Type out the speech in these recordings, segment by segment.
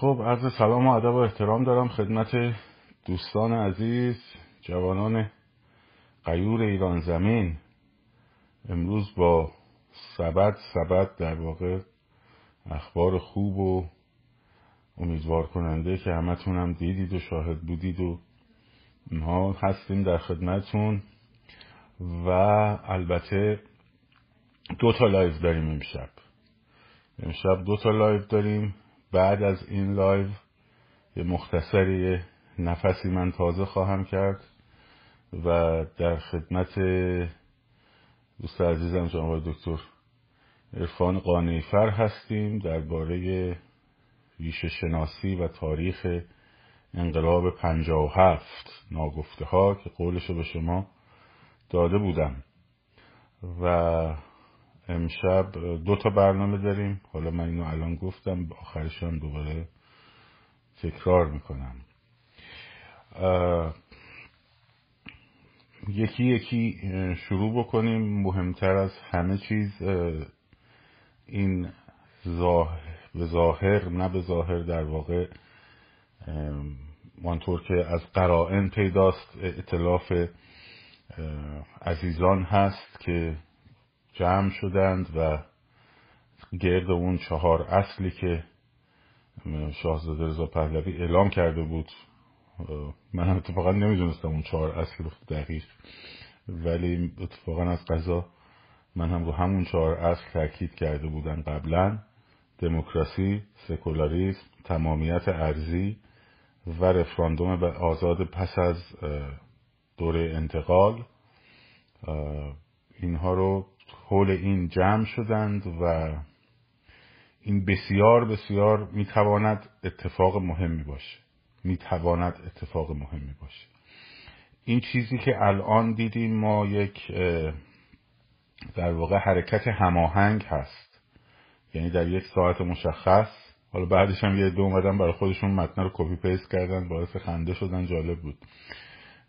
خب عرض سلام و ادب و احترام دارم خدمت دوستان عزیز جوانان غیور ایران زمین. امروز با سبد سبد در واقع اخبار خوب و امیدوار کننده که همتون هم دیدید و شاهد بودید و اینها هستیم در خدمتون و البته دو تا live داریم امشب. امشب دو تا live داریم. بعد از این live یه مختصری نفسی من تازه خواهم کرد و در خدمت دوست عزیزم جناب دکتر عرفان قانعی‌فرد هستیم درباره ریشه شناسی و تاریخ انقلاب پنجاه و هفت ناگفته ها که قولشو به شما داده بودم. و امشب دو تا برنامه داریم. حالا من اینو الان گفتم آخرش هم دوباره تکرار می‌کنم. یکی یکی شروع بکنیم. مهمتر از همه چیز این ظاهر به ظاهر نه به ظاهر در واقع مانطور که از قرائن پیداست اطلاف عزیزان هست که جمع شدند و گرد اون چهار اصلی که شاهزاده رضا پهلوی اعلام کرده بود من اتفاقا نمی‌دونستم اون چهار اصل دقیق ولی اتفاقا از قضا من هم رو همون چهار اصل تاکید کرده بودن قبلا دموکراسی سکولاریسم تمامیت ارزی و رفراندوم به آزاد پس از دوره انتقال. اینها رو حول این جمع شدند و این بسیار بسیار می‌تواند اتفاق مهمی باشه. می‌تواند اتفاق مهمی باشه. این چیزی که الان دیدیم ما یک در واقع حرکت هماهنگ هست. یعنی در یک ساعت مشخص. حالا بعدش هم یه دو اومدن برای خودشون متن رو کپی پیست کردن باعث خنده شدن جالب بود.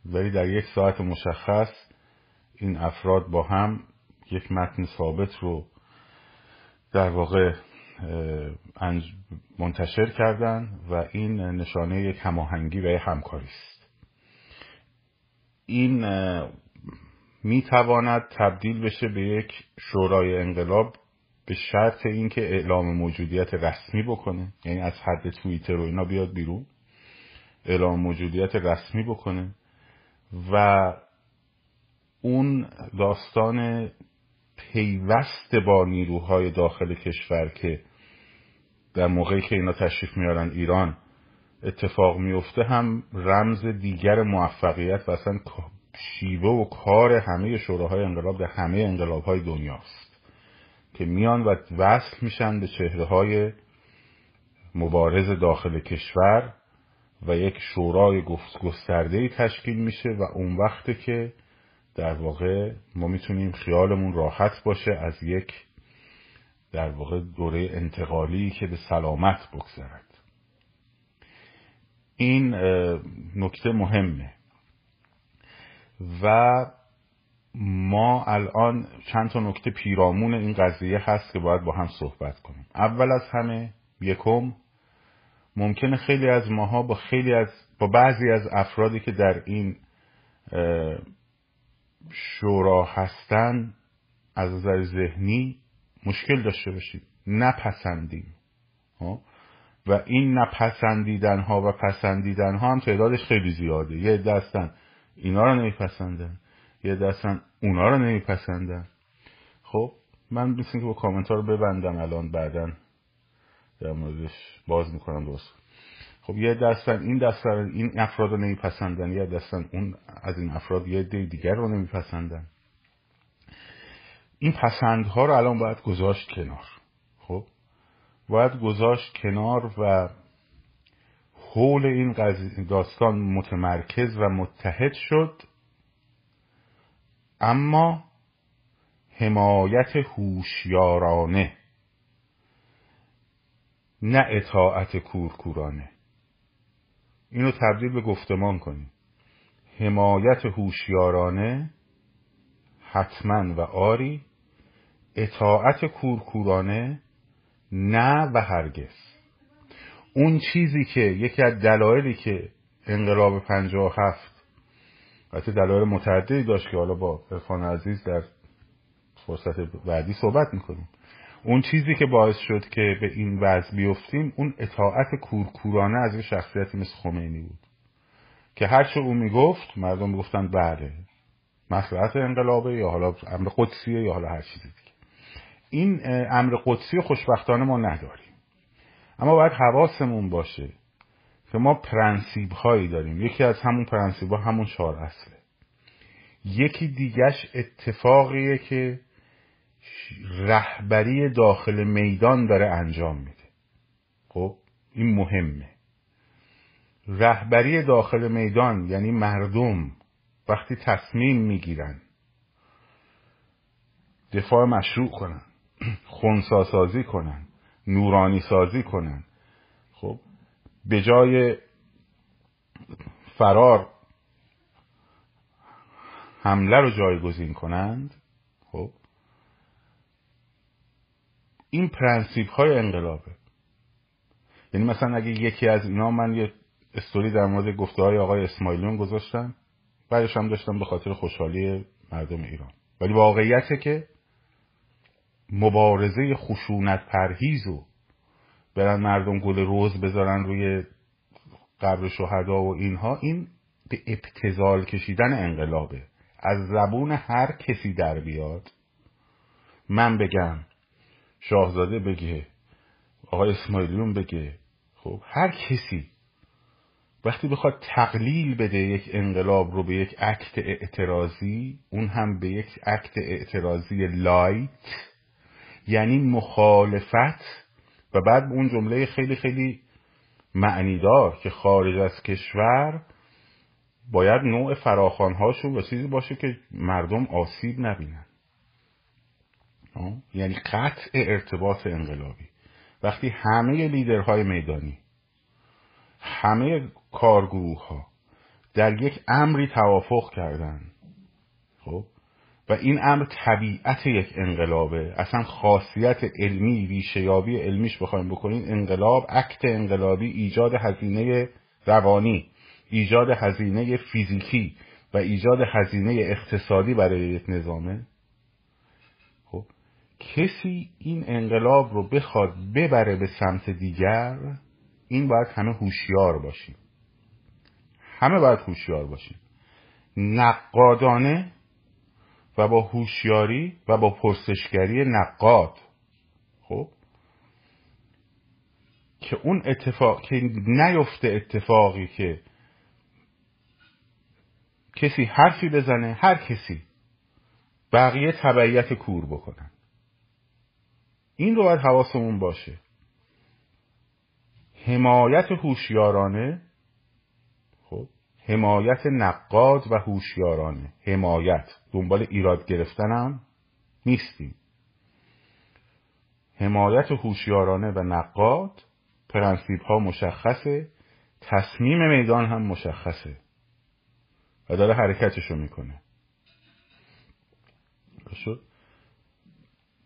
ولی در یک ساعت مشخص این افراد با هم یک متن ثابت رو در واقع منتشر کردن و این نشانه یک هماهنگی و یک همکاری است. این می‌تواند تبدیل بشه به یک شورای انقلاب به شرط اینکه اعلام موجودیت رسمی بکنه یعنی از حد توییتر و اینا بیاد بیرون. اعلام موجودیت رسمی بکنه و اون داستان پیوست با نیروهای داخل کشور که در موقعی که اینا تشریف میارن ایران اتفاق میفته هم رمز دیگر موفقیت و اصلا شیوه و کار همه شوراهای انقلاب در همه انقلاب های دنیاست که میان و وصل میشن به چهره های مبارز داخل کشور و یک شورای گسترده تشکیل میشه و اون وقته که در واقع ما می‌تونیم خیالمون راحت باشه از یک در واقع دوره انتقالی که به سلامت بگذرد. این نکته مهمه. و ما الان چند تا نکته پیرامون این قضیه هست که باید با هم صحبت کنیم. اول از همه یکم ممکنه خیلی از ماها با خیلی از با بعضی از افرادی که در این شورا هستن از نظر ذهنی مشکل داشته باشیم. نپسندیم. و این نپسندیدن ها و پسندیدن ها هم تعدادش خیلی زیاده. یه دستن اینا رو نمیپسندن. یه دستن اونا رو نمیپسندن. خب؟ من مثل که با کامنت رو ببندم الان بعدا در موردش باز می‌کنم درست. خب یه دستن این دستن این افراد رو نمیپسندن یه دستن اون از این افراد یه دی دیگر رو نمیپسندن. این پسندها رو الان باید گذاشت کنار. خب باید گذاشت کنار و حول این داستان متمرکز و متحد شد. اما حمایت هوشیارانه نه اطاعت کورکورانه. اینو تبدیل به گفتمان کنیم. حمایت هوشیارانه حتما و آری اطاعت کورکورانه نه و هرگز. اون چیزی که یکی از دلایلی که انقلاب هفت البته دلایل متعددی داشت که حالا با ارفان عزیز در فرصت بعدی صحبت می‌کنیم. اون چیزی که باعث شد که به این وضع بیفتیم اون اطاعت کورکورانه از یه شخصیتی مثل خمینی بود. که هر چه او می‌گفت مردم می‌گفتن بله مسلحت انقلابه یا حالا امر قدسیه یا حالا هر چیزی دیگه. این امر قدسی خوشبختانه ما نداریم. اما باید حواسمون باشه که ما پرنسیب هایی داریم. یکی از همون پرنسیب ها همون چهار اصله. یکی دیگش اتفاقیه که رهبری داخل میدان داره انجام میده. خب این مهمه. رهبری داخل میدان یعنی مردم وقتی تصمیم می‌گیرن دفاع مشروع کنن خونسا سازی کنن نورانی سازی کنن. خب به جای فرار حمله رو جایگزین کنند خب این پرنسیپ های انقلابه. یعنی مثلا اگه یکی از اینا من یه استوری در مورد گفته های آقای اسماعیلیون گذاشتم بعدش هم داشتم به خاطر خوشحالی مردم ایران. ولی واقعیته که مبارزه خشونت پرهیز و برن مردم گل روز بذارن روی قبر شهدا و اینها این به ابتزال کشیدن انقلابه. از زبون هر کسی در بیاد من بگم شاهزاده بگه آقای اسماعیلیون بگه. خب هر کسی وقتی بخواد تقلیل بده یک انقلاب رو به یک عکت اعتراضی اون هم به یک عکت اعتراضی لایت یعنی مخالفت و بعد اون جمله خیلی خیلی معنیدار که خارج از کشور باید نوع فراخانهاشون و چیزی باشه که مردم آسیب نبینن. یعنی قطع ارتباط انقلابی. وقتی همه لیدرهای میدانی همه کارگروه ها در یک امری توافق کردن خب؟ و این امر طبیعت یک انقلابه. اصلا خاصیت علمی ریشهیابی علمیش بخوایم بکنین انقلاب عکت انقلابی ایجاد هزینه روانی ایجاد هزینه فیزیکی و ایجاد هزینه اقتصادی برای یک نظامه. کسی این انقلاب رو بخواد ببره به سمت دیگر این باید همه هوشیار باشیم. همه باید هوشیار باشیم. نقادانه و با هوشیاری و با پرسشگری نقاد. خب؟ که اون اتفاق که نیفته اتفاقی که کسی حرفی بزنه هر کسی. بقیه تبعیت کور بکنن. این رو باید حواسمون باشه. حمایت هوشیارانه خب حمایت نقاد و هوشیارانه. حمایت دنبال ایراد گرفتنم نیستیم. حمایت هوشیارانه و نقاد پرنسیب ها مشخصه تصمیم میدان هم مشخصه و داره حرکتشو می‌کنه. شد؟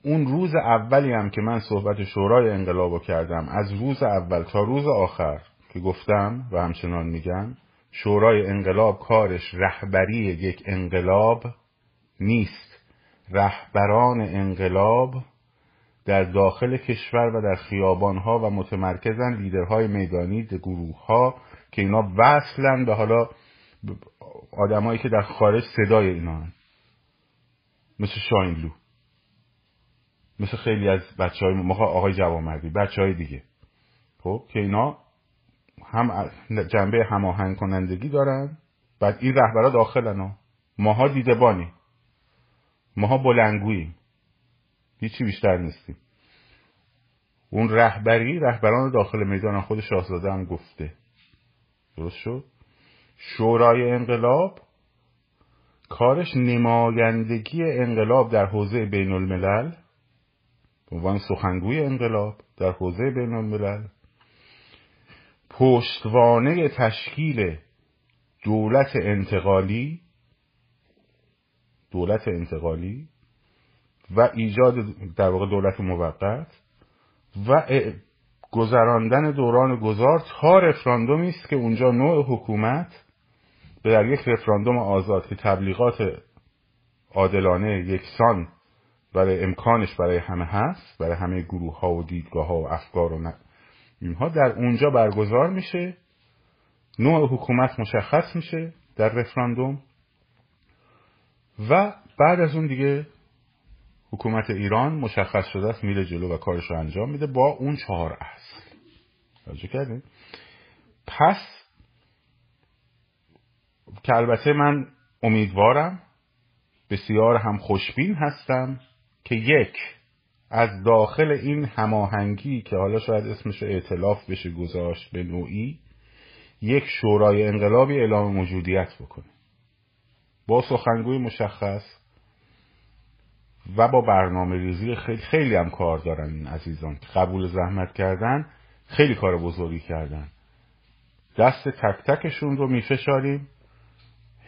اون روز اولی هم که من صحبت شورای انقلابو کردم از روز اول تا روز آخر که گفتم و همچنان میگم شورای انقلاب کارش رهبری یک انقلاب نیست رهبران انقلاب در داخل کشور و در خیابانها و متمرکزن لیدرهای میدانی گروه ها که اینا وصلن به حالا آدمایی که در خارج صدای اینا هن. مثل شاینلو مثل خیلی از بچه های ما آقای جوامردی بچه های دیگه. خب که اینا هم جنبه هماهنگ کنندگی دارن بعد این رهبرا داخلن ها. ماها دیدبانی ماها بلنگوییم هیچی بیشتر نیستیم. اون رهبری رهبران داخل میدان خود شاهزاده هم گفته. درست شد؟ شورای انقلاب کارش نمایندگی انقلاب در حوزه بین الملل عنوان سخنگوی انقلاب در حوزه بین الملل پشتوانه تشکیل دولت انتقالی دولت انتقالی و ایجاد در واقع دولت موقت و گذراندن دوران گذار تا رفراندومی است که اونجا نوع حکومت به در یک رفراندوم آزاد که تبلیغات عادلانه یکسان برای امکانش برای همه هست برای همه گروه ها و دیدگاه ها و افکار و اینها در اونجا برگزار میشه. نوع حکومت مشخص میشه در رفراندوم. و بعد از اون دیگه حکومت ایران مشخص شده است میره جلو و کارش رو انجام میده با اون چهار اصل. توجه کردین؟ پس که البته من امیدوارم بسیار هم خوشبین هستم. که یک از داخل این هماهنگی که حالا شاید اسمش اعتلاف بشه گذاشت به نوعی یک شورای انقلابی اعلام موجودیت بکنه. با سخنگوی مشخص و با برنامه ریزی خیلی خیلی هم کار دارن این عزیزان قبول زحمت کردن خیلی کار بزرگی کردن. دست تک تکشون رو میفشاریم.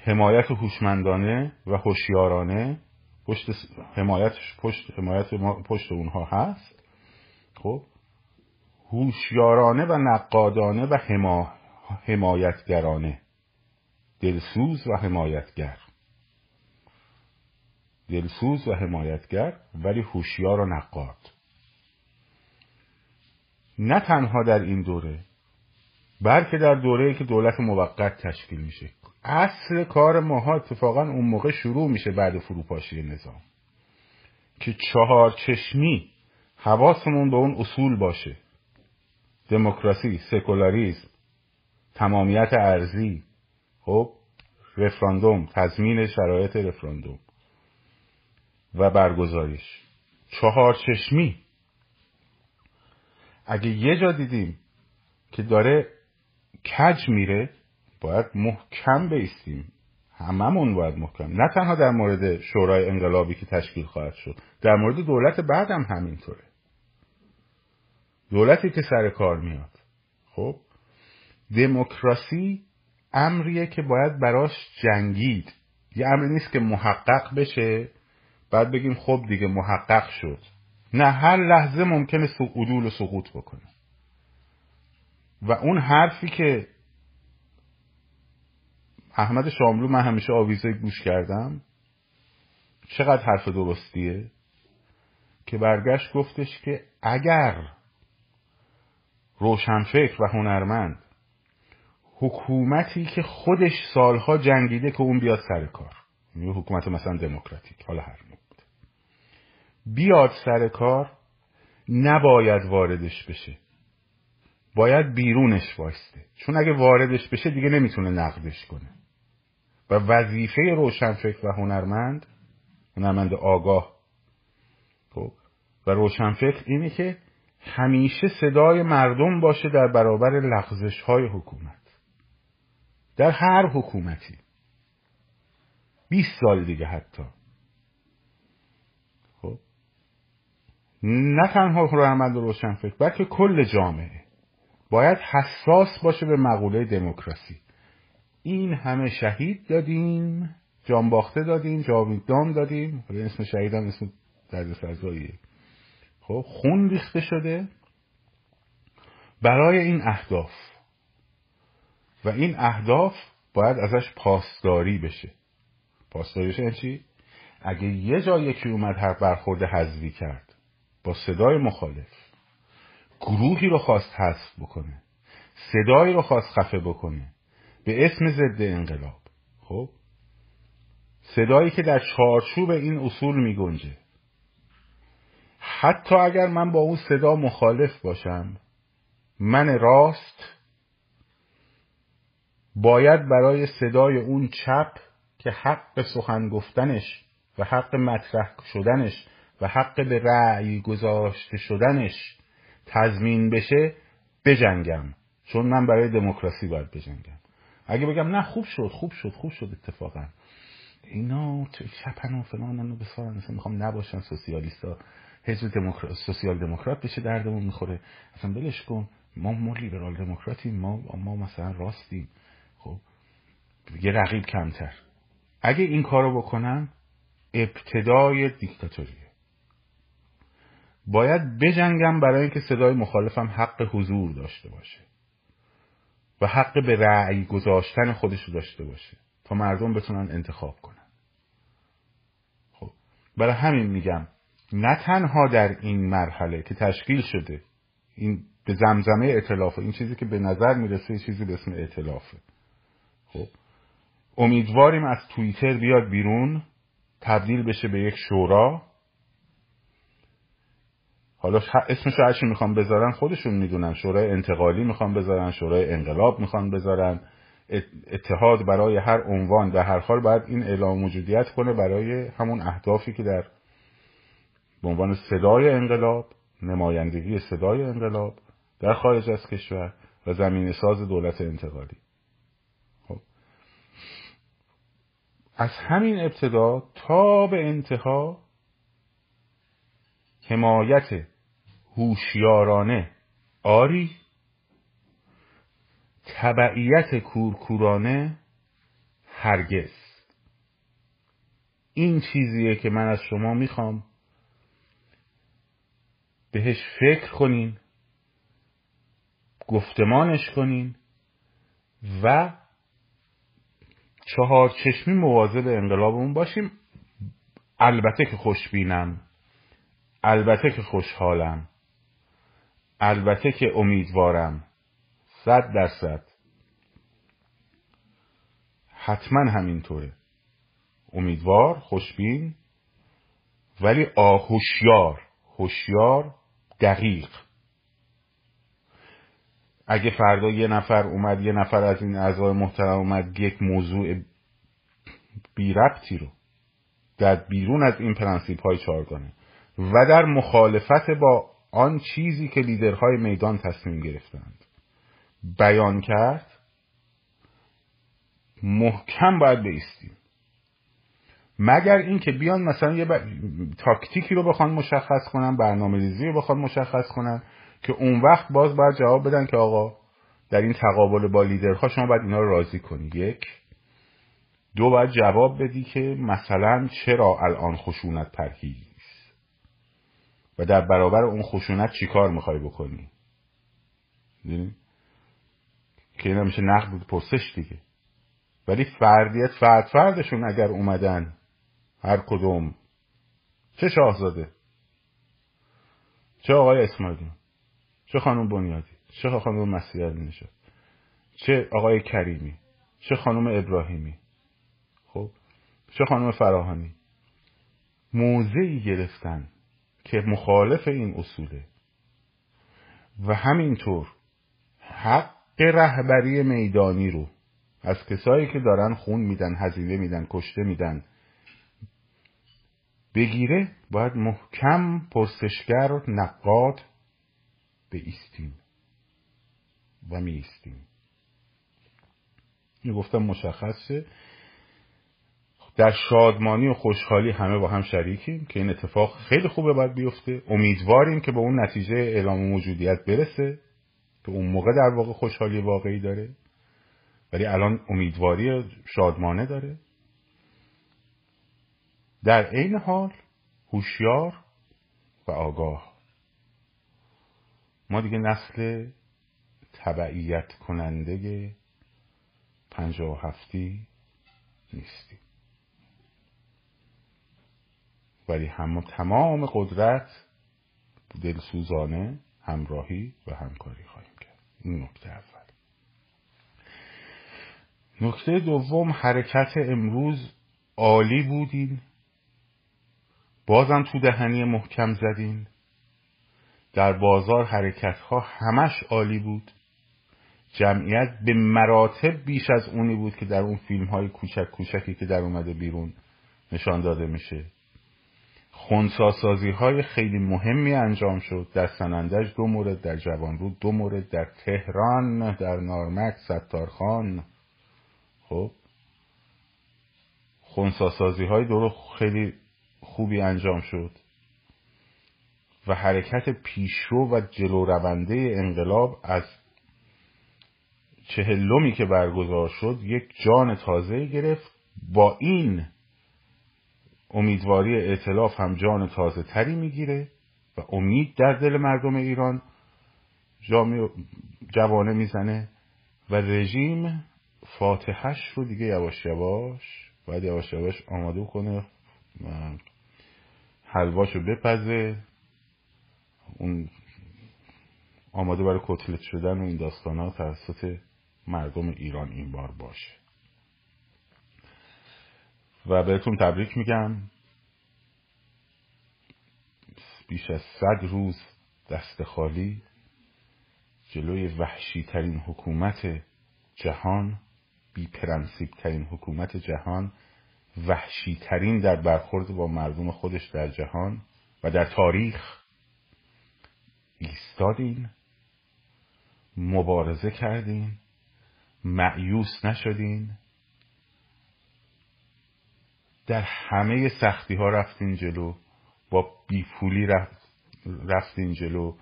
حمایت هوشمندانه و هوشیارانه پشت حمایت پشت حمایت پشت اونها هست. خب. هوشیارانه و نقادانه و حما... حمایتگرانه. دلسوز و حمایتگر. دلسوز و حمایتگر ولی هوشیار و نقاد. نه تنها در این دوره بلکه در دوره که دولت موقت تشکیل میشه. اصل کار ماها اتفاقا اون موقع شروع میشه بعد فروپاشی نظام. که چهار چشمی حواسمون به اون اصول باشه. دموکراسی سکولاریزم تمامیت ارزی خب رفراندوم تضمین شرایط رفراندوم. و برگزاریش چهار چشمی. اگه یه جا دیدیم که داره کج میره باید محکم بیستیم. هممون باید محکم. نه تنها در مورد شورای انقلابی که تشکیل خواهد شد در مورد دولت بعدم همینطوره. دولتی که سر کار میاد. خب؟ دموکراسی امریه که باید براش جنگید. یه امری نیست که محقق بشه بعد بگیم خب دیگه محقق شد. نه هر لحظه ممکنه عدول و سقوط بکنه. و اون حرفی که احمد شاملو من همیشه آویزه گوش کردم چقدر حرف درستیه؟ که برگشت گفتش که اگر روشنفکر و هنرمند حکومتی که خودش سالها جنگیده که اون بیاد سر کار یعنی حکومت مثلا دموکراتیک حالا هر بیاد سر کار نباید واردش بشه. باید بیرونش وایسته. چون اگه واردش بشه دیگه نمی‌تونه نقدش کنه. و وظیفه روشنفکر و هنرمند هنرمند آگاه. خب. و روشنفکر اینه که همیشه صدای مردم باشه در برابر لغزش های حکومت. در هر حکومتی. 20 سال دیگه حتی. خب. نه تنها هنرمند روشنفکر بلکه کل جامعه. باید حساس باشه به مقوله دموکراسی. این همه شهید دادیم جانباخته دادیم جاویدان دادیم. اسم شهید هم اسم درد سرزاییه خب خون ریخته شده برای این اهداف. و این اهداف باید ازش پاسداری بشه. پاسداری بشه یعنی چی؟ اگه یه جا یکی اومد هر برخورد حذوی کرد با صدای مخالف گروهی رو خواست حذف بکنه. صدایی رو خواست خفه بکنه. به اسم ضد انقلاب. خب؟ صدایی که در چارچوب این اصول می گنجه. حتی اگر من با اون صدا مخالف باشم من راست باید برای صدای اون چپ که حق سخن گفتنش و حق مطرح شدنش و حق به رأی گذاشته شدنش تضمین بشه بجنگم. چون من برای دموکراسی باید بجنگم. اگه بگم نه خوب شد خوب شد خوب شد اتفاقا. اینا چپن و فلان و بسارن. اصلا می‌خوام نباشن سوسیالیستا. حزب دموکرات سوسیال دموکرات بشه دردمون می‌خوره. اصلا بلش کن. ما ما لیبرال دموکراتیم. ما ما مثلا راستیم. خب؟ یه رقیب کمتر. اگه این کارو بکنم ابتدای دیکتاتوریه. باید بجنگم برای اینکه صدای مخالفم حق حضور داشته باشه و حق به رأی گذاشتن خودش رو داشته باشه تا مردم بتونن انتخاب کنن. خب برای همین میگم نه تنها در این مرحله که تشکیل شده این به زمزمه اعتلافه این چیزی که به نظر می‌رسه چیزی به اسم اعتلافه خب امیدواریم از توییتر بیاد بیرون تبدیل بشه به یک شورا. حالا اسمش هرچی می‌خوام بذارن خودشون می‌دونن. شورای انتقالی می‌خوام بذارن شورای انقلاب می‌خوان بذارن. اتحاد برای هر عنوان در هر حال باید این اعلام موجودیت کنه برای همون اهدافی که در به عنوان صدای انقلاب نمایندگی صدای انقلاب در خارج از کشور و زمین ساز دولت انتقالی. خب. از همین ابتدا تا به انتها حمایت هوشیارانه. آری. تبعیت کورکورانه هرگز. این چیزیه که من از شما می‌خوام. بهش فکر کنین. گفتمانش کنین. و چهار چشمی مواظب انقلابمون باشیم. البته که خوشبینم. البته که خوشحالم. البته که امیدوارم. صد درصد. حتما همینطوره. امیدوار خوشبین ولی آهوشیار هوشیار دقیق. اگه فردا یه نفر اومد یه نفر از این اعضای محترم اومد یک موضوع بی ربطی رو در بیرون از این پرنسیپ های چارگانه و در مخالفت با آن چیزی که لیدرهای میدان تصمیم گرفتند. بیان کرد محکم باید بیستیم. مگر اینکه بیان مثلا یه ب... تاکتیکی رو بخوان مشخص کنن برنامه ریزی رو بخوان مشخص کنن که اون وقت باز باید جواب بدن که آقا در این تقابل با لیدرها شما باید اینا رو راضی کنی. یک. دو باید جواب بدی که مثلا چرا الان خشونت پرهیز؟ و در برابر اون خشونت چیکار می‌خوای بکنی؟ دیدی؟ که این میشه نقد پرسش دیگه. ولی فردیت فرد فردشون اگر اومدن هر کدوم. چه شاهزاده؟ چه آقای اسماعیلی؟ چه خانم بنیادی؟ چه خانم مسیح نشد چه آقای کریمی؟ چه خانم ابراهیمی؟ خب چه خانم فراهانی؟ موضعی گرفتن. که مخالف این اصوله. و همینطور حق رهبری میدانی رو از کسایی که دارن خون میدن هزینه میدن کشته میدن بگیره باید محکم پرسشگر و نقاد ایستیم و می ایستیم این گفتم مشخصه در شادمانی و خوشحالی همه با هم شریکیم که این اتفاق خیلی خوبه باید بیفته. امیدواریم که به اون نتیجه اعلام موجودیت برسه. که اون موقع در واقع خوشحالی واقعی داره. ولی الان امیدواری شادمانه داره. در عین حال هوشیار و آگاه. ما دیگه نسل تبعیت کننده پنجاه و هفتی نیستیم. ولی هم تمام قدرت دلسوزانه همراهی و همکاری خواهیم کرد. این نکته اول. نکته دوم حرکت امروز عالی بودین. بازم تو دهنی محکم زدین. در بازار حرکت ها همش عالی بود. جمعیت به مراتب بیش از اونی بود که در اون فیلم های کوچک کوچکی که در اومده بیرون نشان داده میشه. خونساسازی های خیلی مهمی انجام شد. در سنندج دو مورد در جوانرود دو مورد در تهران در نارمک ستارخان. خب. خونساسازی های دور خیلی خوبی انجام شد. و حرکت پیشرو و جلو رونده انقلاب از چهلمی که برگزار شد یک جان تازه گرفت. با این امیدواری اعتلاف هم جان تازه تری می‌گیره و امید در دل مردم ایران جوانه می‌زنه و رژیم فاتحش رو دیگه یواش یواش باید یواش یواش آماده کنه حلواشو بپزه. اون آماده برای کتلت شدن و این داستان ها مردم ایران این بار باشه. و بهتون تبریک میگم. بیش از صد روز دست خالی جلوی وحشی ترین حکومت جهان بی پرنسیب ترین حکومت جهان وحشی ترین در برخورد با مردم خودش در جهان و در تاریخ ایستادین مبارزه کردین معیوس نشدین. در همه سختی ها رفتین جلو با بیپولی رفت رفتین جلو.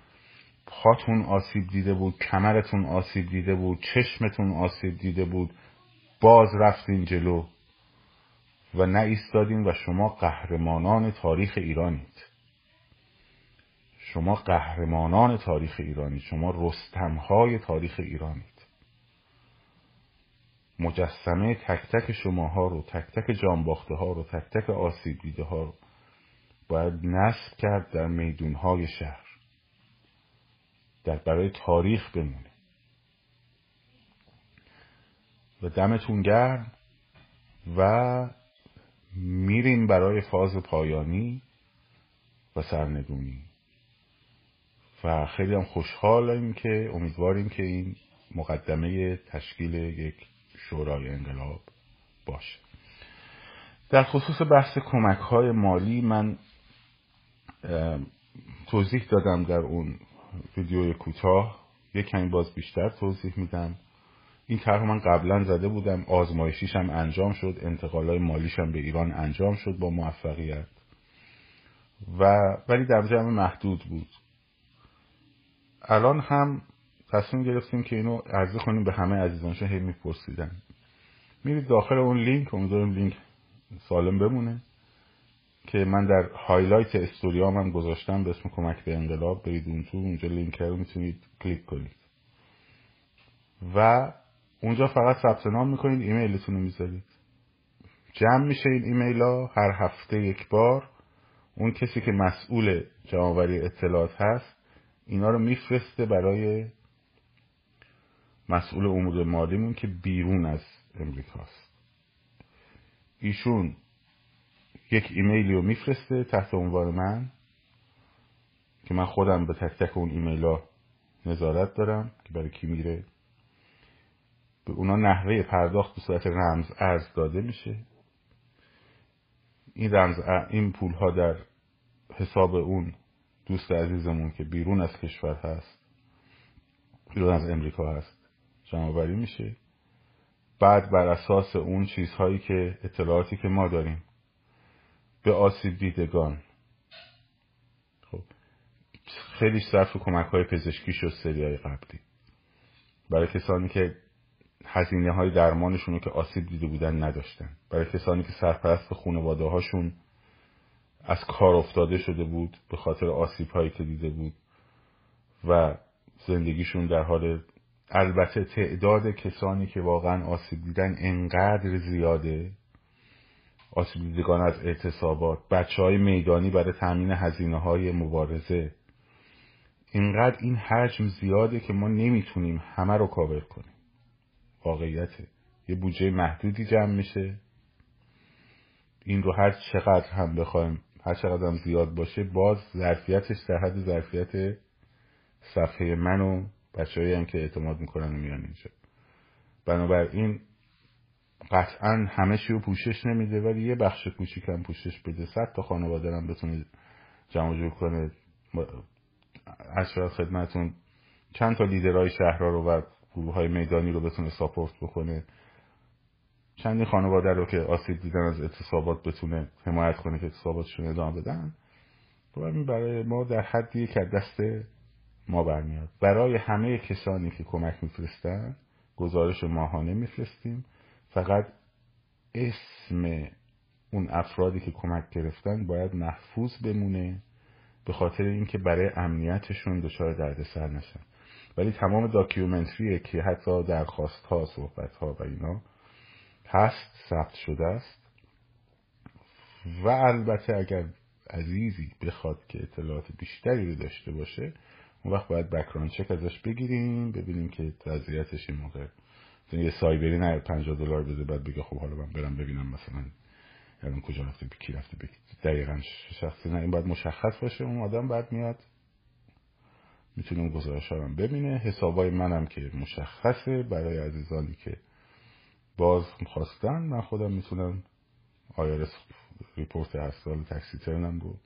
پاتون آسیب دیده بود کمرتون آسیب دیده بود چشمتون آسیب دیده بود باز رفتین جلو. و نه ایستادین و شما قهرمانان تاریخ ایرانید. شما قهرمانان تاریخ ایرانید. شما رستمهای تاریخ ایرانید. مجسمه تک تک شماها رو تک تک جانباخته ها رو تک تک آسیب دیده ها رو باید نصب کرد در میدونهای شهر. در برای تاریخ بمونه. و دمتون گرم و میریم برای فاز پایانی و سرنگونی. و خیلی هم خوشحالیم که امیدواریم که این مقدمه تشکیل یک شورای انقلاب باشه. در خصوص بحث کمک های مالی من توضیح دادم در اون ویدیوی کوتاه. یک کمی باز بیشتر توضیح میدم. این طرح من قبلا زده بودم آزمایشیش هم انجام شد انتقال های مالیش هم به ایران انجام شد با موفقیت. و ولی در جمع محدود بود. الان هم تصمیم گرفتیم که اینو عرضه کنیم به همه عزیزان چون هی میپرسیدن. میرید داخل اون لینک امیدوارم لینک سالم بمونه که من در highlight story ام هم گذاشتم به اسم کمک به انقلاب. برید اون تو اونجا لینک رو می‌تونید کلیک کنید. و اونجا فقط ثبت نام می‌کنید ایمیلتون رو می‌ذارید. جمع میشه این ایمیل ها هر هفته یک بار. اون کسی که مسئول جمعوری اطلاعات هست اینا رو میفرسته برای مسئول امور مالیمون که بیرون از امریکاست. ایشون یک ایمیلی رو میفرسته تحت عنوان من که من خودم به تک تک اون ایمیل ها نظارت دارم که برای کی میره. به اونا نحوه پرداخت به صورت رمز ارز داده میشه. این رمز این پول ها در حساب اون دوست عزیزمون که بیرون از کشور هست بیرون از امریکا هست جمع میشه. بعد بر اساس اون چیزهایی که اطلاعاتی که ما داریم به آسیب دیدگان. خب خیلی صرف کمک های پزشکی شد سری های قبلی. برای کسانی که هزینه های درمانشون رو که آسیب دیده بودن نداشتن. برای کسانی که سرپرست خانواده هاشون از کار افتاده شده بود به خاطر آسیب هایی که دیده بود و زندگیشون در حال البته تعداد کسانی که واقعا آسیب دیدن انقدر زیاده. آسیب دیدگان از اعتصابات. بچه های میدانی برای تامین هزینه های مبارزه. اینقدر این حجم زیاده که ما نمی‌تونیم همه رو کاور کنیم. واقعیته یه بودجه محدودی جمع میشه. این رو هر چقدر هم بخوایم هر چقدر هم زیاد باشه باز ظرفیتش در حد ظرفیت صفحه من و بچه هم که اعتماد می‌کنن و میان اینجا. بنابراین قطعا همه رو پوشش نمیده ولی یه بخش کوچیکم پوشش بده. صد تا خانواده هم بتونه جمع جور کنه از خدمتون. چند تا لیدرهای شهرها رو و گروه های میدانی رو بتونه ساپورت بکنه. چندی خانواده رو که آسیب دیدن از اعتصابات بتونه حمایت کنه که اعتصاباتشون ادامه بدن. برای ما در حدی که دست ما برمیاد. برای همه کسانی که کمک میفرستن گزارش ماهانه میفرستیم. فقط اسم اون افرادی که کمک گرفتن باید محفوظ بمونه به خاطر اینکه برای امنیتشون دچار دردسر نشن. ولی تمام داکیومنتریه که حتی درخواست ها صحبت ها و اینا هست ثبت شده است. و البته اگر عزیزی بخواد که اطلاعات بیشتری رو داشته باشه اون وقت باید بکران چک ازش بگیریم ببینیم که وضعیتش این موقع. یه سایبری نه 50 دلار بده بعد بگه خب حالا من برم ببینم مثلا الان کجا رفته کی رفته دقیقا شخصی نه این باید مشخص باشه. اون آدم بعد میاد می‌تونه اون گزارش هم ببینه. حسابای منم که مشخصه برای عزیزانی که باز خواستن. من خودم می‌تونم آیرس ریپورت هر سال تکسی ترنم رو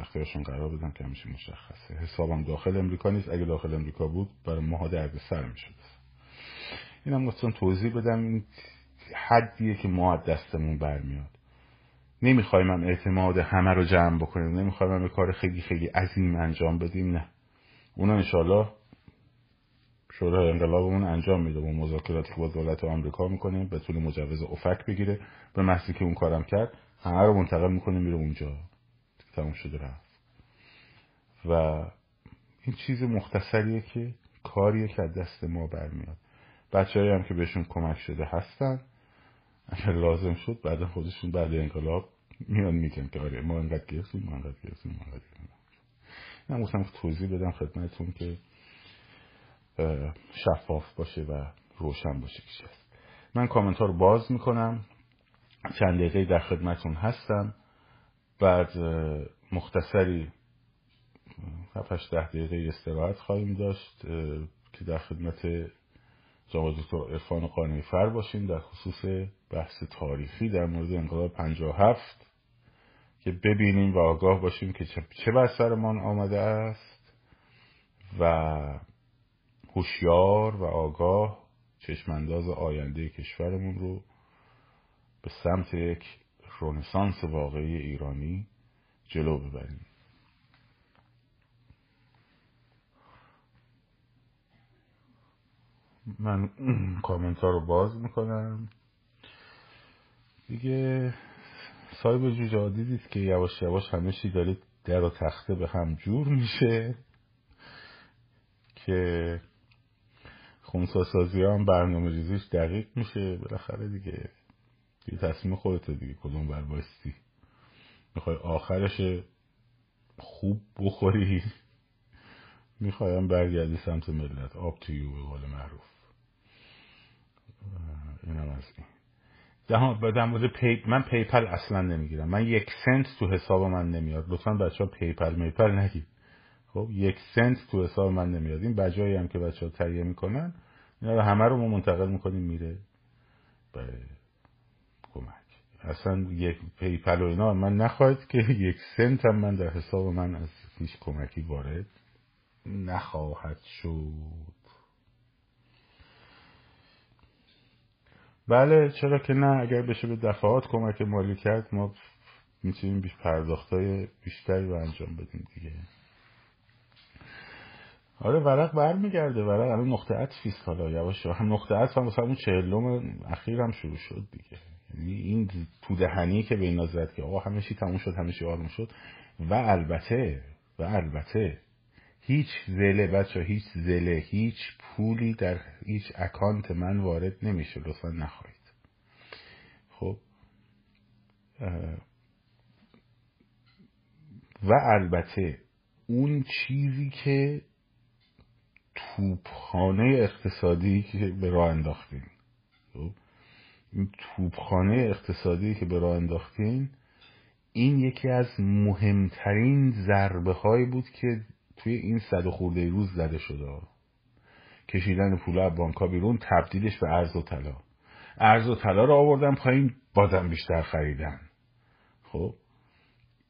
اختیارشون قرار بدم که همیشه مشخصه. حسابم داخل امریکا نیست. اگه داخل امریکا بود برای ماها درد سر می‌شد. اینم گفتم توضیح بدم. این حدیه که ما دستمون برمیاد. نمی‌خوایم هم اعتماد همه رو جمع بکنیم نمی‌خوایم هم کار خیلی خیلی عظیم انجام بدیم. نه. اونا انشالله شورای انقلابمون انجام میده. و مذاکراتی که با دولت آمریکا می‌کنیم به طول مجوز افک بگیره. به محضی که اون کارم کرد همه رو منتقل می‌کنه میره اونجا. تموم شده رفت. و این چیز مختصریه که کاریه که از دست ما برمیاد. بچه هم که بهشون کمک شده هستن. اگر لازم شد بعد خودشون بعد انقلاب میان میگن که آره ما انقدر گرفتیم ما انقدر گرفتیم ما انقدر گرفتیم. من توضیح بدم خدمتتون که شفاف باشه و روشن باشه هست من کامنت ها رو باز می‌کنم. چند دقیقه در خدمتون هستم. بعد مختصری 7 ده دقیقه استراحت خواهیم داشت که در خدمت جناب دکتر عرفان قانعی فر باشیم در خصوص بحث تاریخی در مورد انقلاب 57 که ببینیم و آگاه باشیم که چه بر سرمان آمده است و هوشیار و آگاه چشمانداز آینده کشورمون رو به سمت یک رونسانس واقعی ایرانی جلو ببریم. من کامنت ها رو باز می‌کنم. دیگه صاحب جوجا دیدید که یواش یواش همه چی داره در و تخته به هم جور میشه که خونسا سازی هم برنامه ریزیش دقیق میشه. بالاخره دیگه یه تصمیم خودته دیگه کدوم بر بایستی؟ می‌خوای آخرش خوب بخوری؟ می‌خوایم برگردی سمت ملت. آب تویو به قول معروف. اینم از این. در مورد پی... من PayPal اصلا نمی‌گیرم. من یک سنت تو حساب من نمیاد. لطفا بچه ها PayPal میپل نگید خب یک سنت تو حساب من نمیاد. این بجایی هم که بچه ها تهیه می‌کنن اینا رو همه رو ما منتقل می‌کنیم میره. کمک اصلا یک PayPal و اینا من نخواهید که یک سنت هم من در حساب من از هیچ کمکی وارد نخواهد شد. بله چرا که نه؟ اگر بشه به دفعات کمک مالی کرد ما می‌تونیم بیش پرداختای بیشتری رو انجام بدیم دیگه. آره ورق برمیگرده ورق الان نقطه عطف حالا. یواش هم نقطه عطف هم اون چهلم اخیر هم شروع شد دیگه. این تو دهنی که به اینا زد که آقا همه چی تموم شد همه چی آروم شد. و البته و البته هیچ زله بچه هیچ زله هیچ پولی در هیچ اکانت من وارد نمیشه لطفا نخواهید. خب؟ و البته اون چیزی که توپخانه اقتصادی که به راه انداختین خب؟ این توپخانه اقتصادی که به راه انداختین این یکی از مهمترین ضربه هایی بود که توی این صد خورده روز زده شده. کشیدن پول از بانکا بیرون تبدیلش به ارز و طلا. ارز و طلا رو آوردن پایین بازم بیشتر خریدن. خب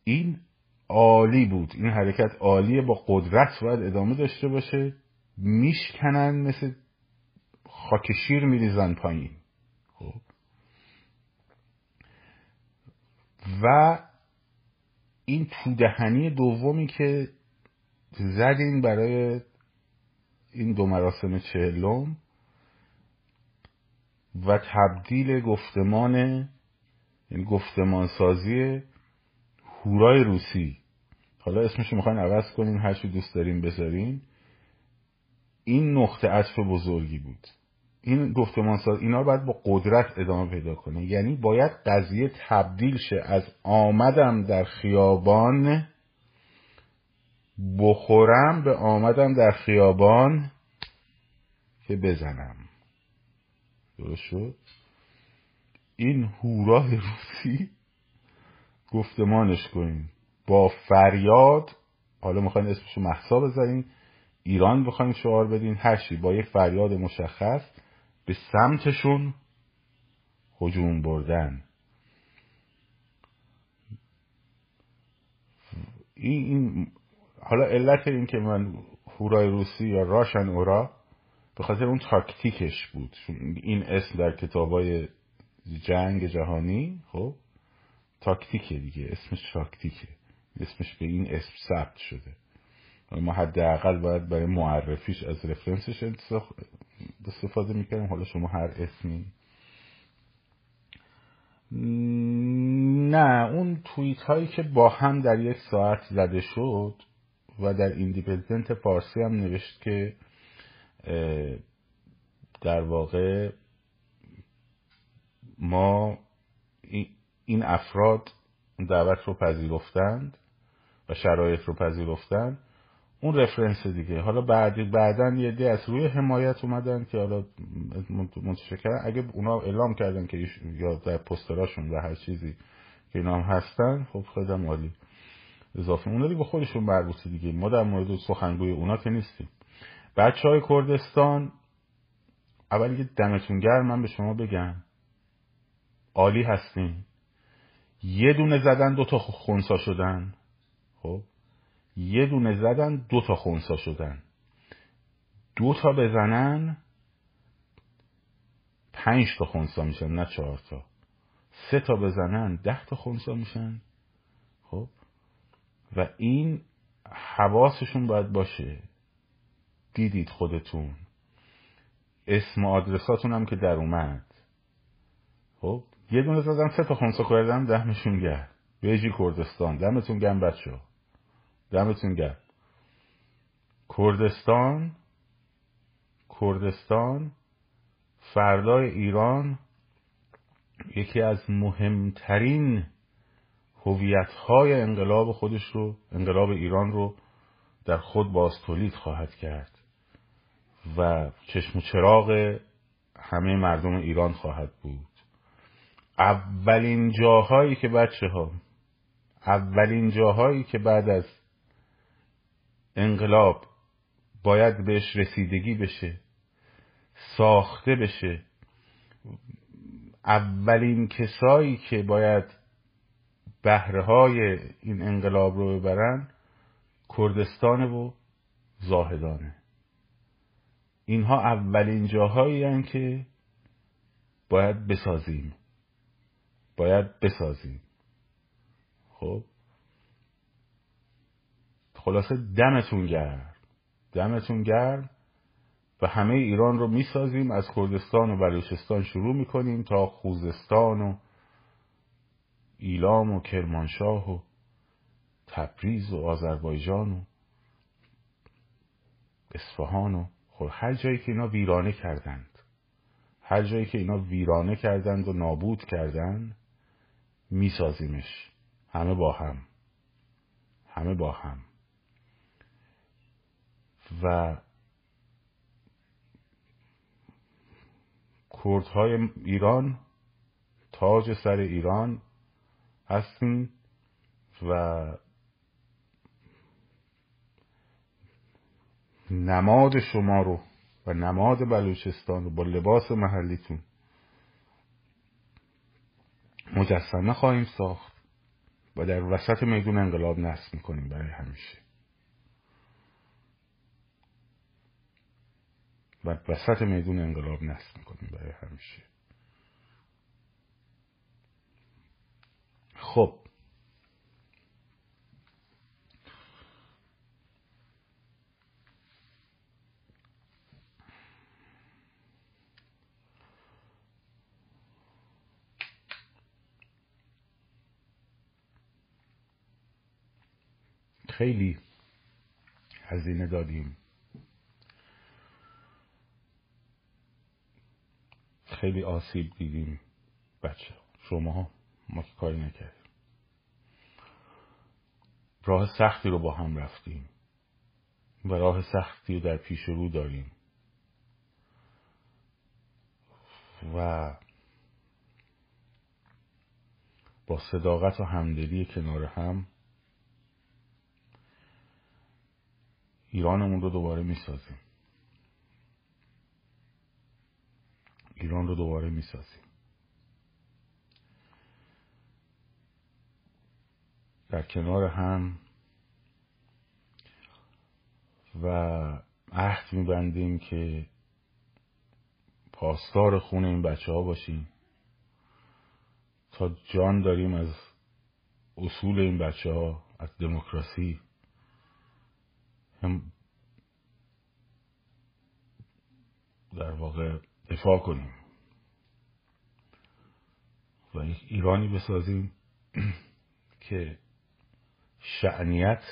این عالی بود. این حرکت عالیه با قدرت باید ادامه داشته باشه. میشکنن مثل خاک شیر میریزن پایین خب و این تودهنی دومی که زدین برای این دو مراسم چهلم و تبدیل گفتمان یعنی گفتمان سازی هورای روسی. حالا اسمش می‌خواین عوض کنین هر چی دوست دارین بذارین. این نقطه عطف بزرگی بود. این گفتمان ساز اینا باید با قدرت ادامه پیدا کنه. یعنی باید قضیه تبدیل شه از آمدم در خیابان بخورم به آمدم در خیابان که بزنم. درست شد؟ این هوراه روسی گفتمانش کنیم. با فریاد حالا می‌خواین اسمشو محسا بذارین ایران بخواین شعار بدین هر چی. با یک فریاد مشخص. به سمتشون هجوم بردن. این, حالا علت این که من هورای روسی یا راشن اورا به خاطر اون تاکتیکش بود. این اسم در کتابای جنگ جهانی خب تاکتیکه دیگه اسمش تاکتیکه. اسمش به این اسم ثبت شده. ما حداقل باید برای معرفیش از رفرنسش استفاده می‌کنیم حالا شما هر اسمی. نه اون توییت هایی که با هم در یک ساعت زده شد و در ایندیپندنت فارسی هم نوشت که در واقع ما این افراد دعوت رو پذیرفتند و شرایط رو پذیرفتند. اون رفرنس دیگه. حالا بعد بعدا یه دی از روی حمایت اومدن که حالا منتشر کردن. اگه اونا اعلام کردن که یا در پستراشون و هر چیزی که اینا هم هستن خب خیلی عالی. اضافه. اونا دیگه خودشون مربوطه دیگه. ما در مورد سخنگوی اونا که نیستیم. بچه های کردستان اول یه دمتون گرم من به شما بگم. عالی هستین. یه دونه زدن دوتا خونسا شدن. خب؟ یه دونه زدن دو تا خونسا شدن. دو تا بزنن پنج تا خونسا میشن نه چهار تا. سه تا بزنن ده تا خونسا میشن. خب؟ و این حواسشون باید باشه. دیدید خودتون. اسم و آدرساتون هم که در اومد. خب؟ یه دونه زدن سه تا خونسا کردن دهمشون گرد بیجی کردستان دمتون گم بچه دمتون گرد کردستان کردستان فردای ایران یکی از مهمترین هویت های انقلاب خودش رو انقلاب ایران رو در خود باز تولید خواهد کرد و چشم و چراغ همه مردم ایران خواهد بود. اولین جاهایی که بچه ها اولین جاهایی که بعد از انقلاب باید بهش رسیدگی بشه ساخته بشه. اولین کسایی که باید بهره های این انقلاب رو ببرن کردستان و زاهدانه. اینها اولین جاهایی که باید بسازیم. باید بسازیم. خب؟ خلاصه دمتون گرم. دمتون گرم. و همه ایران رو می‌سازیم. از کردستان و بلوچستان شروع می‌کنیم تا خوزستان و ایلام و کرمانشاه و تبریز و آذربایجان و اصفهان و خب هر جایی که اینا ویرانه کردند. هر جایی که اینا ویرانه کردند و نابود کردند میسازیمش. همه با هم. همه با هم. و کردهای ایران تاج سر ایران هستیم و نماد شما رو و نماد بلوچستان رو با لباس محلیتون مجسمه خواهیم ساخت و در وسط میدون انقلاب نصب می‌کنیم برای همیشه. و وسط میدون انقلاب نصب می‌کنیم برای همیشه. خب. خیلی هزینه دادیم. خیلی آسیب دیدیم بچه شما ما که کاری نکردیم. راه سختی رو با هم رفتیم و راه سختی رو در پیش رو داریم. و با صداقت و همدلی کنار هم ایرانمون رو دوباره می‌سازیم. ایران رو دوباره می‌سازیم. در کنار هم و عهد میبندیم که پاسدار خون این بچه ها باشیم. تا جان داریم از اصول این بچه ها از دموکراسی. هم در واقع دفاع کنیم. و یک ایرانی بسازیم که شعنیت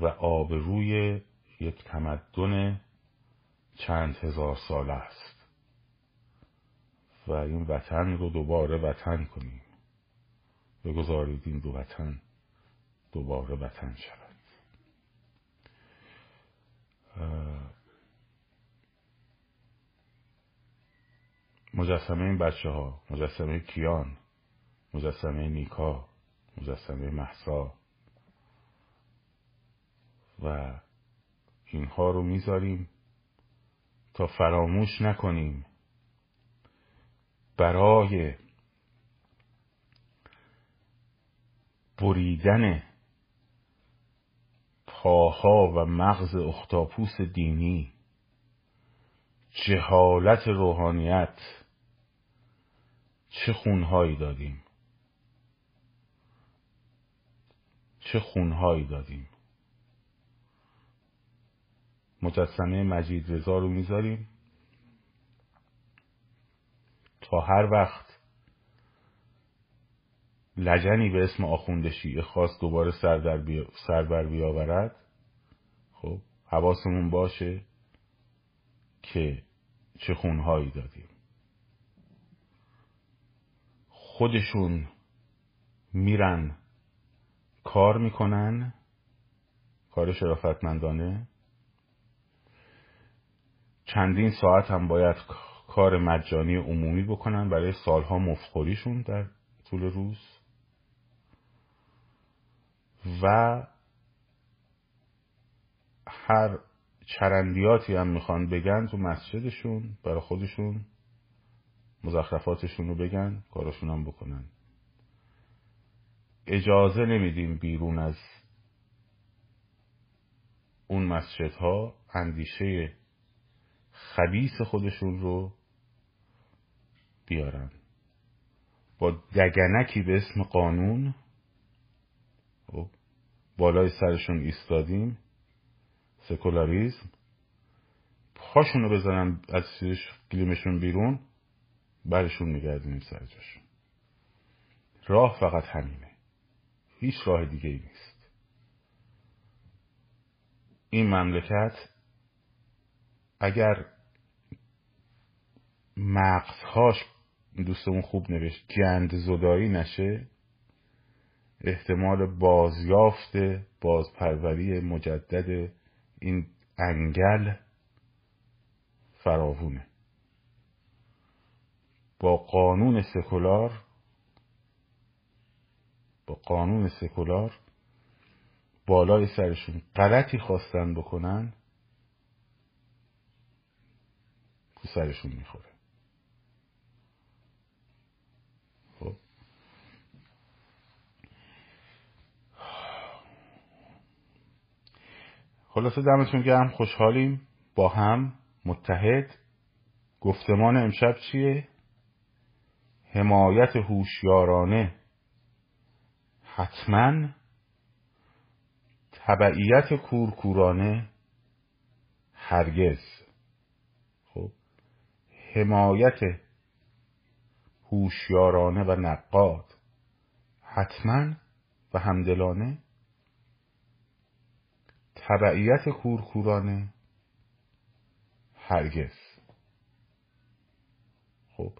و آبروی یک تمدن چند هزار ساله است. و این وطن رو دوباره وطن کنیم. بگذارید این دو وطن دوباره وطن شود مجسمه این بچه ها مجسمه کیان مجسمه نیکا مجسمه محسا. و اینها رو می‌ذاریم تا فراموش نکنیم برای بریدن پاها و مغز اختاپوس دینی جهالت روحانیت چه خونهایی دادیم؟ چه خونهایی دادیم؟ مجسمه مجید رضا رو می‌ذاریم. تا هر وقت لجنی به اسم آخوند شیعه دوباره سر, در بی... سر بر بیاورد خب حواسمون باشه که چه خونهایی دادیم. خودشون میرن کار می‌کنن. کار شرافتمندانه. چندین ساعت هم باید کار مجانی عمومی بکنن برای سالها مفخوریشون در طول روز. و هر چرندیاتی هم می‌خوان بگن تو مسجدشون برای خودشون. مزخرفاتشون رو بگن کارشون هم بکنن. اجازه نمیدیم بیرون از اون مسجدها. اندیشه خبیس خودشون رو بیارن. با دگنکی به اسم قانون خب، بالای سرشون ایستادیم. سکولاریزم پاشون رو بزنن از گلیمشون بیرون. برشون نگردونیم سر جاشون. راه فقط همینه. هیچ راه دیگه ای نیست. این مملکت اگر مغزهاش دوستمون خوب نوشت گند زدایی نشه احتمال بازیافت بازپروری مجدد این انگل فراوونه. با قانون سکولار با قانون سکولار بالای سرشون غلطی خواستن بکنن تو سرشون می‌خوره. خب. خلاصه دمتون گرم خوشحالیم. با هم متحد. گفتمان امشب چیه؟ حمایت هوشیارانه. حتما تبعیت کورکورانه هرگز. خب حمایت هوشیارانه و نقاد حتما و همدلانه تبعیت کورکورانه هرگز خب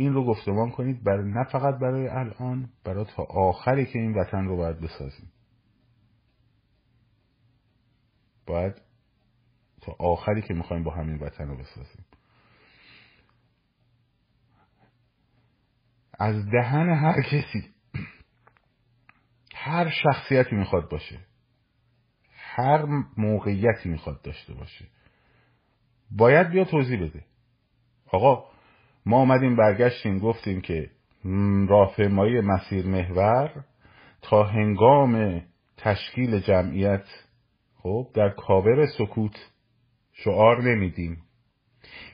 این رو گفتمان کنید برای نه فقط برای الان برای تا آخری که این وطن رو باید بسازیم. باید تا آخری که می‌خوایم با همین وطن رو بسازیم. از دهن هر کسی هر شخصیتی می‌خواد باشه. هر موقعیتی می‌خواد داشته باشه. باید بیا توضیح بده. آقا ما آمدیم برگشتیم گفتیم که راهپیمایی مسیر محور تا هنگام تشکیل جمعیت خب در کابر سکوت شعار نمیدیم.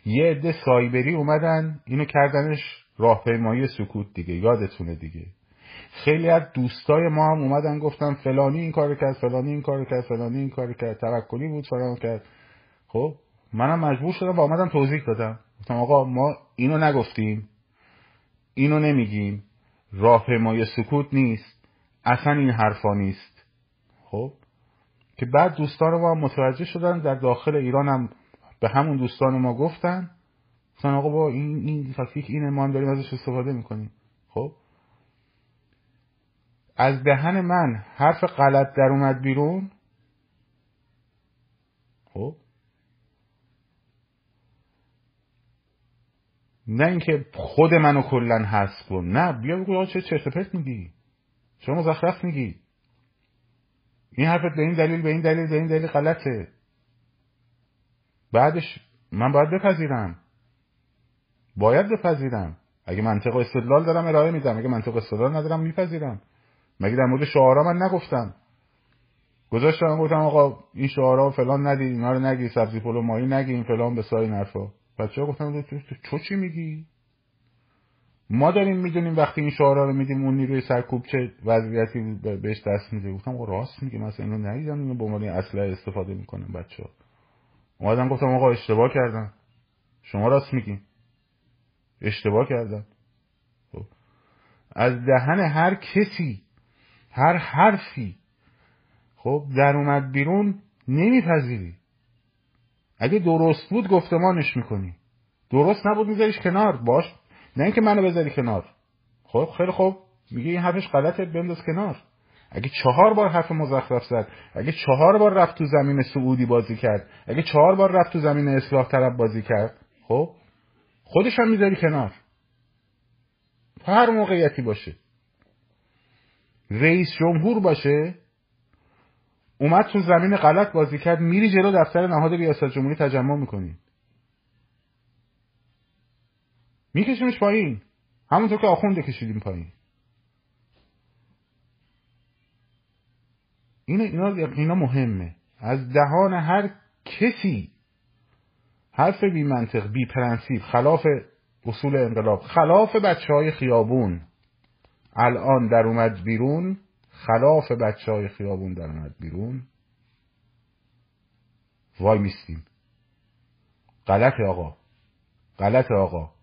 یه عده سایبری اومدن اینو کردنش راهپیمایی سکوت دیگه یادتونه دیگه. خیلی از دوستای ما هم اومدن گفتن فلانی این کار کرد فلانی این کار کرد فلانی این کار کرد توکلی بود فلان کرد. خب منم مجبور شدم و آمدم توضیح دادم. گفتم آقا ما اینو نگفتیم. اینو نمیگیم. راهپیمایی سکوت نیست. اصلا این حرفا نیست. خب؟ که بعد دوستان ما متوجه شدن در داخل ایران هم به همون دوستان ما گفتن. گفتن آقا با این این تاکتیک اینه ما هم داریم ازش استفاده می‌کنیم. خب؟ از دهن من حرف غلط در اومد بیرون. خب؟ نه اینکه خود منو کلا حذف کن. نه بیا بگو چه چرت پرت میگی؟ شما مزخرف میگی. این حرفت به این دلیل به این دلیل به این دلیل غلطه. بعدش من باید بپذیرم. باید بپذیرم. اگه منطق استدلال دارم ارائه میدم. اگه منطق استدلال ندارم میپذیرم. مگه در مورد شعارا من نگفتم؟ گذاشتم گفتم آقا این شعارا فلان ندید اینا رو نگی سبزی پلو ماهی نگی این فلان به سای نرفا بچه ها گفتم تو چی میگی؟ ما داریم می‌دونیم وقتی این شعارا رو میدیم اون نیروی سرکوب چه وضعیتی بهش دست میده. گفتم راست میگه مثلا اینو ندیدم اینو به عنوان اسلحه استفاده می‌کنن بچه ها اومدم گفتم آقا اشتباه کردم شما راست میگین. اشتباه کردم خب. از دهن هر کسی هر حرفی خب در اومد بیرون نمیپذیری. اگه درست بود گفتمانش می‌کنی. درست نبود میذاریش کنار باش. نه اینکه منو بذاری کنار. خب خیلی خوب. میگه این حرفش غلطه بنداز کنار. اگه چهار بار حرف مزخرف زد اگه چهار بار رفت تو زمین سعودی بازی کرد اگه چهار بار رفت تو زمین اصلاح طلب بازی کرد خب خودش هم می‌ذاری کنار. هر موقعیتی باشه. رئیس جمهور باشه. اومد تو زمین غلط بازی کرد میری جلو دفتر نهاد ریاست جمهوری تجمع می‌کنی. میکشیمش پایین. همونطور که آخونده کشیدیم پایین. اینا, اینا, اینا مهمه. از دهان هر کسی حرف بی منطق بی پرنسیب خلاف اصول انقلاب خلاف بچه های خیابون. الان در اومد بیرون. خلاف بچه های خیابون در اومد بیرون. وای میستیم. غلط آقا. غلط آقا.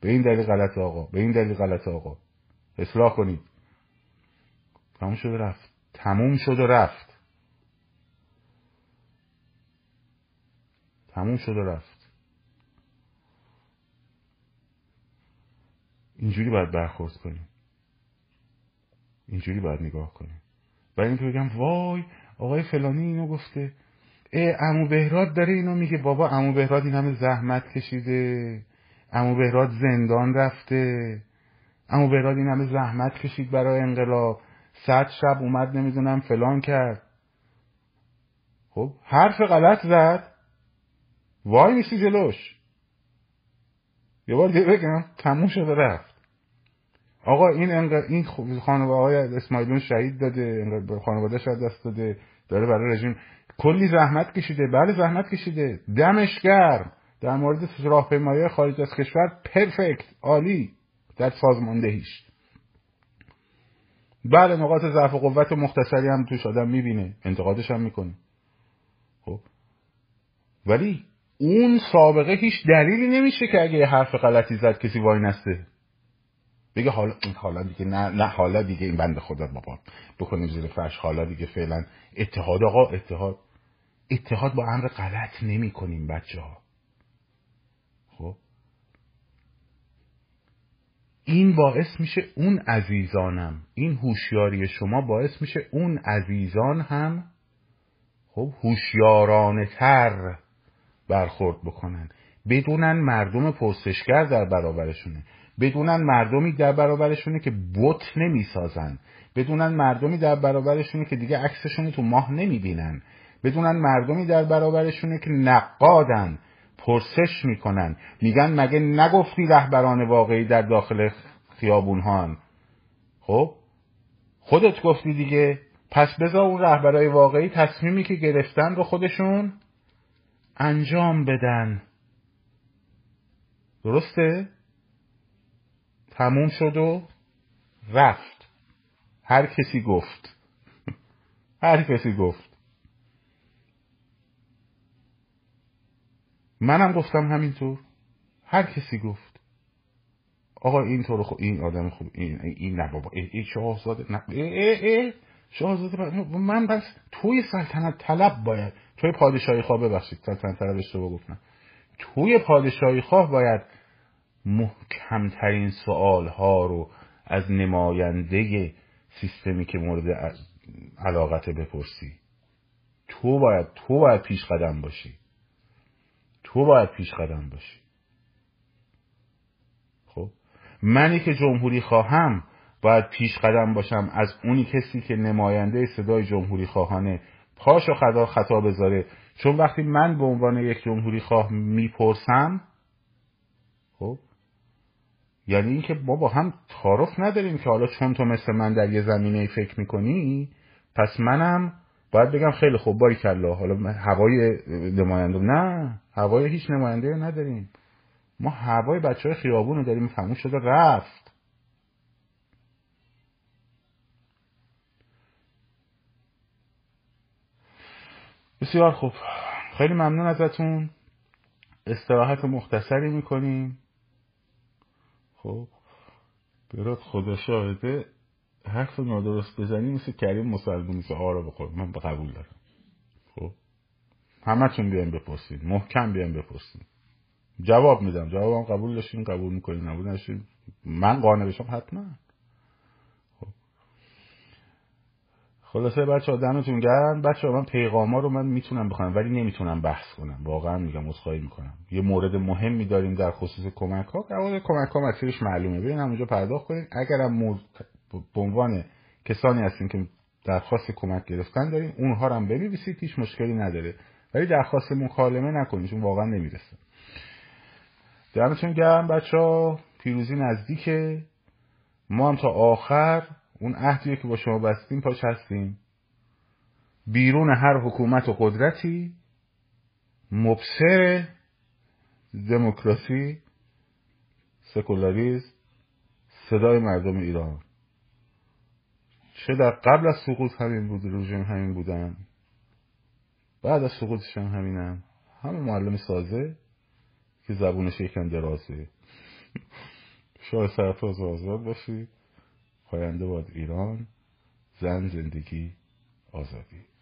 به این دلیل غلط آقا. به این دلیل غلط آقا. اصلاح کنید. تموم شد رفت. تموم شد و رفت. تموم شد و رفت. اینجوری باید برخورد کنیم. اینجوری باید نگاه کنیم. برای اینکه بگم وای آقای فلانی اینو گفته. ای امو بهراد داره اینو میگه. بابا امو بهراد این همه زحمت کشیده. امو بهراد زندان رفته. امو بهراد این همه زحمت کشید برای انقلاب. صد شب اومد نمی‌دونم فلان کرد. خب حرف غلط زد. وای نیستی جلوش. یه بار دیگه بگم تموم شده رفت. آقا این انقدر این خانواده های اسماعیلون شهید داده خانواده شاید دست داده داره برای رژیم. کلی زحمت کشیده بله زحمت کشیده. دمش گرم. در مورد راهپیمایی خارج از کشور پرفکت عالی. در سازماندهیش. بله نقاط ضعف و قوت مختصری هم توش آدم می‌بینه. انتقادش هم می‌کنه. خب. ولی اون سابقه هیچ دلیلی نمیشه که اگه یه حرف غلطی زد کسی وای نسته. بگه حالا این حالا دیگه نه نه حالا دیگه این بنده خدا بابا. بکنیم زیر فرش. حالا دیگه فعلا اتحاد آقا اتحاد. اتحاد با امر غلط نمی کنیم بچه ها. خب؟ این باعث میشه اون عزیزانم این هوشیاری شما باعث میشه اون عزیزان هم خب هوشیارانه تر برخورد بکنن. بدونن مردم پرسشگر در برابرشونه. بدونن مردمی در برابرشونه که بت نمی‌سازن. بدونن مردمی در برابرشونه که دیگه عکسشون تو ماه نمی‌بینن. بدونن مردمی در برابرشونه که نقادن. پرسش می‌کنن. میگن مگه نگفتی رهبران واقعی در داخل خیابون هان خب؟ خودت گفتی دیگه. پس بذار اون رهبرای واقعی تصمیمی که گرفتن رو خودشون انجام بدن. درسته؟ تموم شد و رفت. هر کسی گفت. هر کسی گفت. منم گفتم همینطور. هر کسی گفت. آقا اینطور خوب این آدم خوب این این نه بابا. این شاهزاده نه. ای ای ای. شاهزاده من بس توی سلطنت طلب باید توی پادشاهی خواه ببخشید. سلطنت طلب اشتباه گفتم. توی پادشاهی خواه باید محکمترین سوال ها رو از نماینده سیستمی که مورد علاقت بپرسی. تو باید تو باید پیش قدم باشی. تو باید پیش قدم باشی. خب؟ منی که جمهوری خواهم باید پیش قدم باشم از اونی کسی که نماینده صدای جمهوری خواهانه پاش و خطا خطا بذاره. چون وقتی من به عنوان یک جمهوری خواه می‌پرسم یعنی اینکه ما با هم تعارف نداریم که حالا چون تو مثل من در یه زمینه فکر می‌کنی پس منم باید بگم خیلی خوب باری کلا. حالا هوای نماینده نه هوای هیچ نماینده نداریم. ما هوای بچه های خیابون رو داریم تموم شده رفت. بسیار خوب. خیلی ممنون ازتون. استراحت مختصری می‌کنیم. خب برات خدا شاهده حرف نادرست بزنی مثل کریم مسلمون مثل آرا بخور من قبول دارم. خب همه تون بیایم بپرسید محکم بیایم بپرسید جواب میدم. جوابم قبول داشتین قبول می‌کنین نبود من قانع بشم حتما. خلاصه بچه ها دمتون گرم. بچه ها من پیغاما رو من می‌تونم بخونم ولی نمی‌تونم بحث کنم. واقعا میگم عذرخواهی می‌کنم. یه مورد مهمی داریم در خصوص کمک ها کمک ها مسیرش معلومه. ببین همونجا پرداخت کنید اگرم به عنوان کسانی هستیم که درخواست کمک گرفتن داریم اونها رو هم بنویسید هیچ مشکلی نداره. ولی درخواست مکالمه نکنید چون واقعا نمی‌رسه. دمتون گرم بچه ها پیروزی نزدیکه. ما هم تا آخر اون عهدی که با شما بستیم پاش هستیم. بیرون هر حکومت و قدرتی مبصر دموکراسی سکولاریزم صدای مردم ایران. چه در قبل از سقوط همین بود رژیم همین بودن. بعد از سقوطش هم همینم همه معلم سازه که زبونش یکم درازه. شاه سرفراز آزاد باشید. پاینده باد ایران زن زندگی آزادی.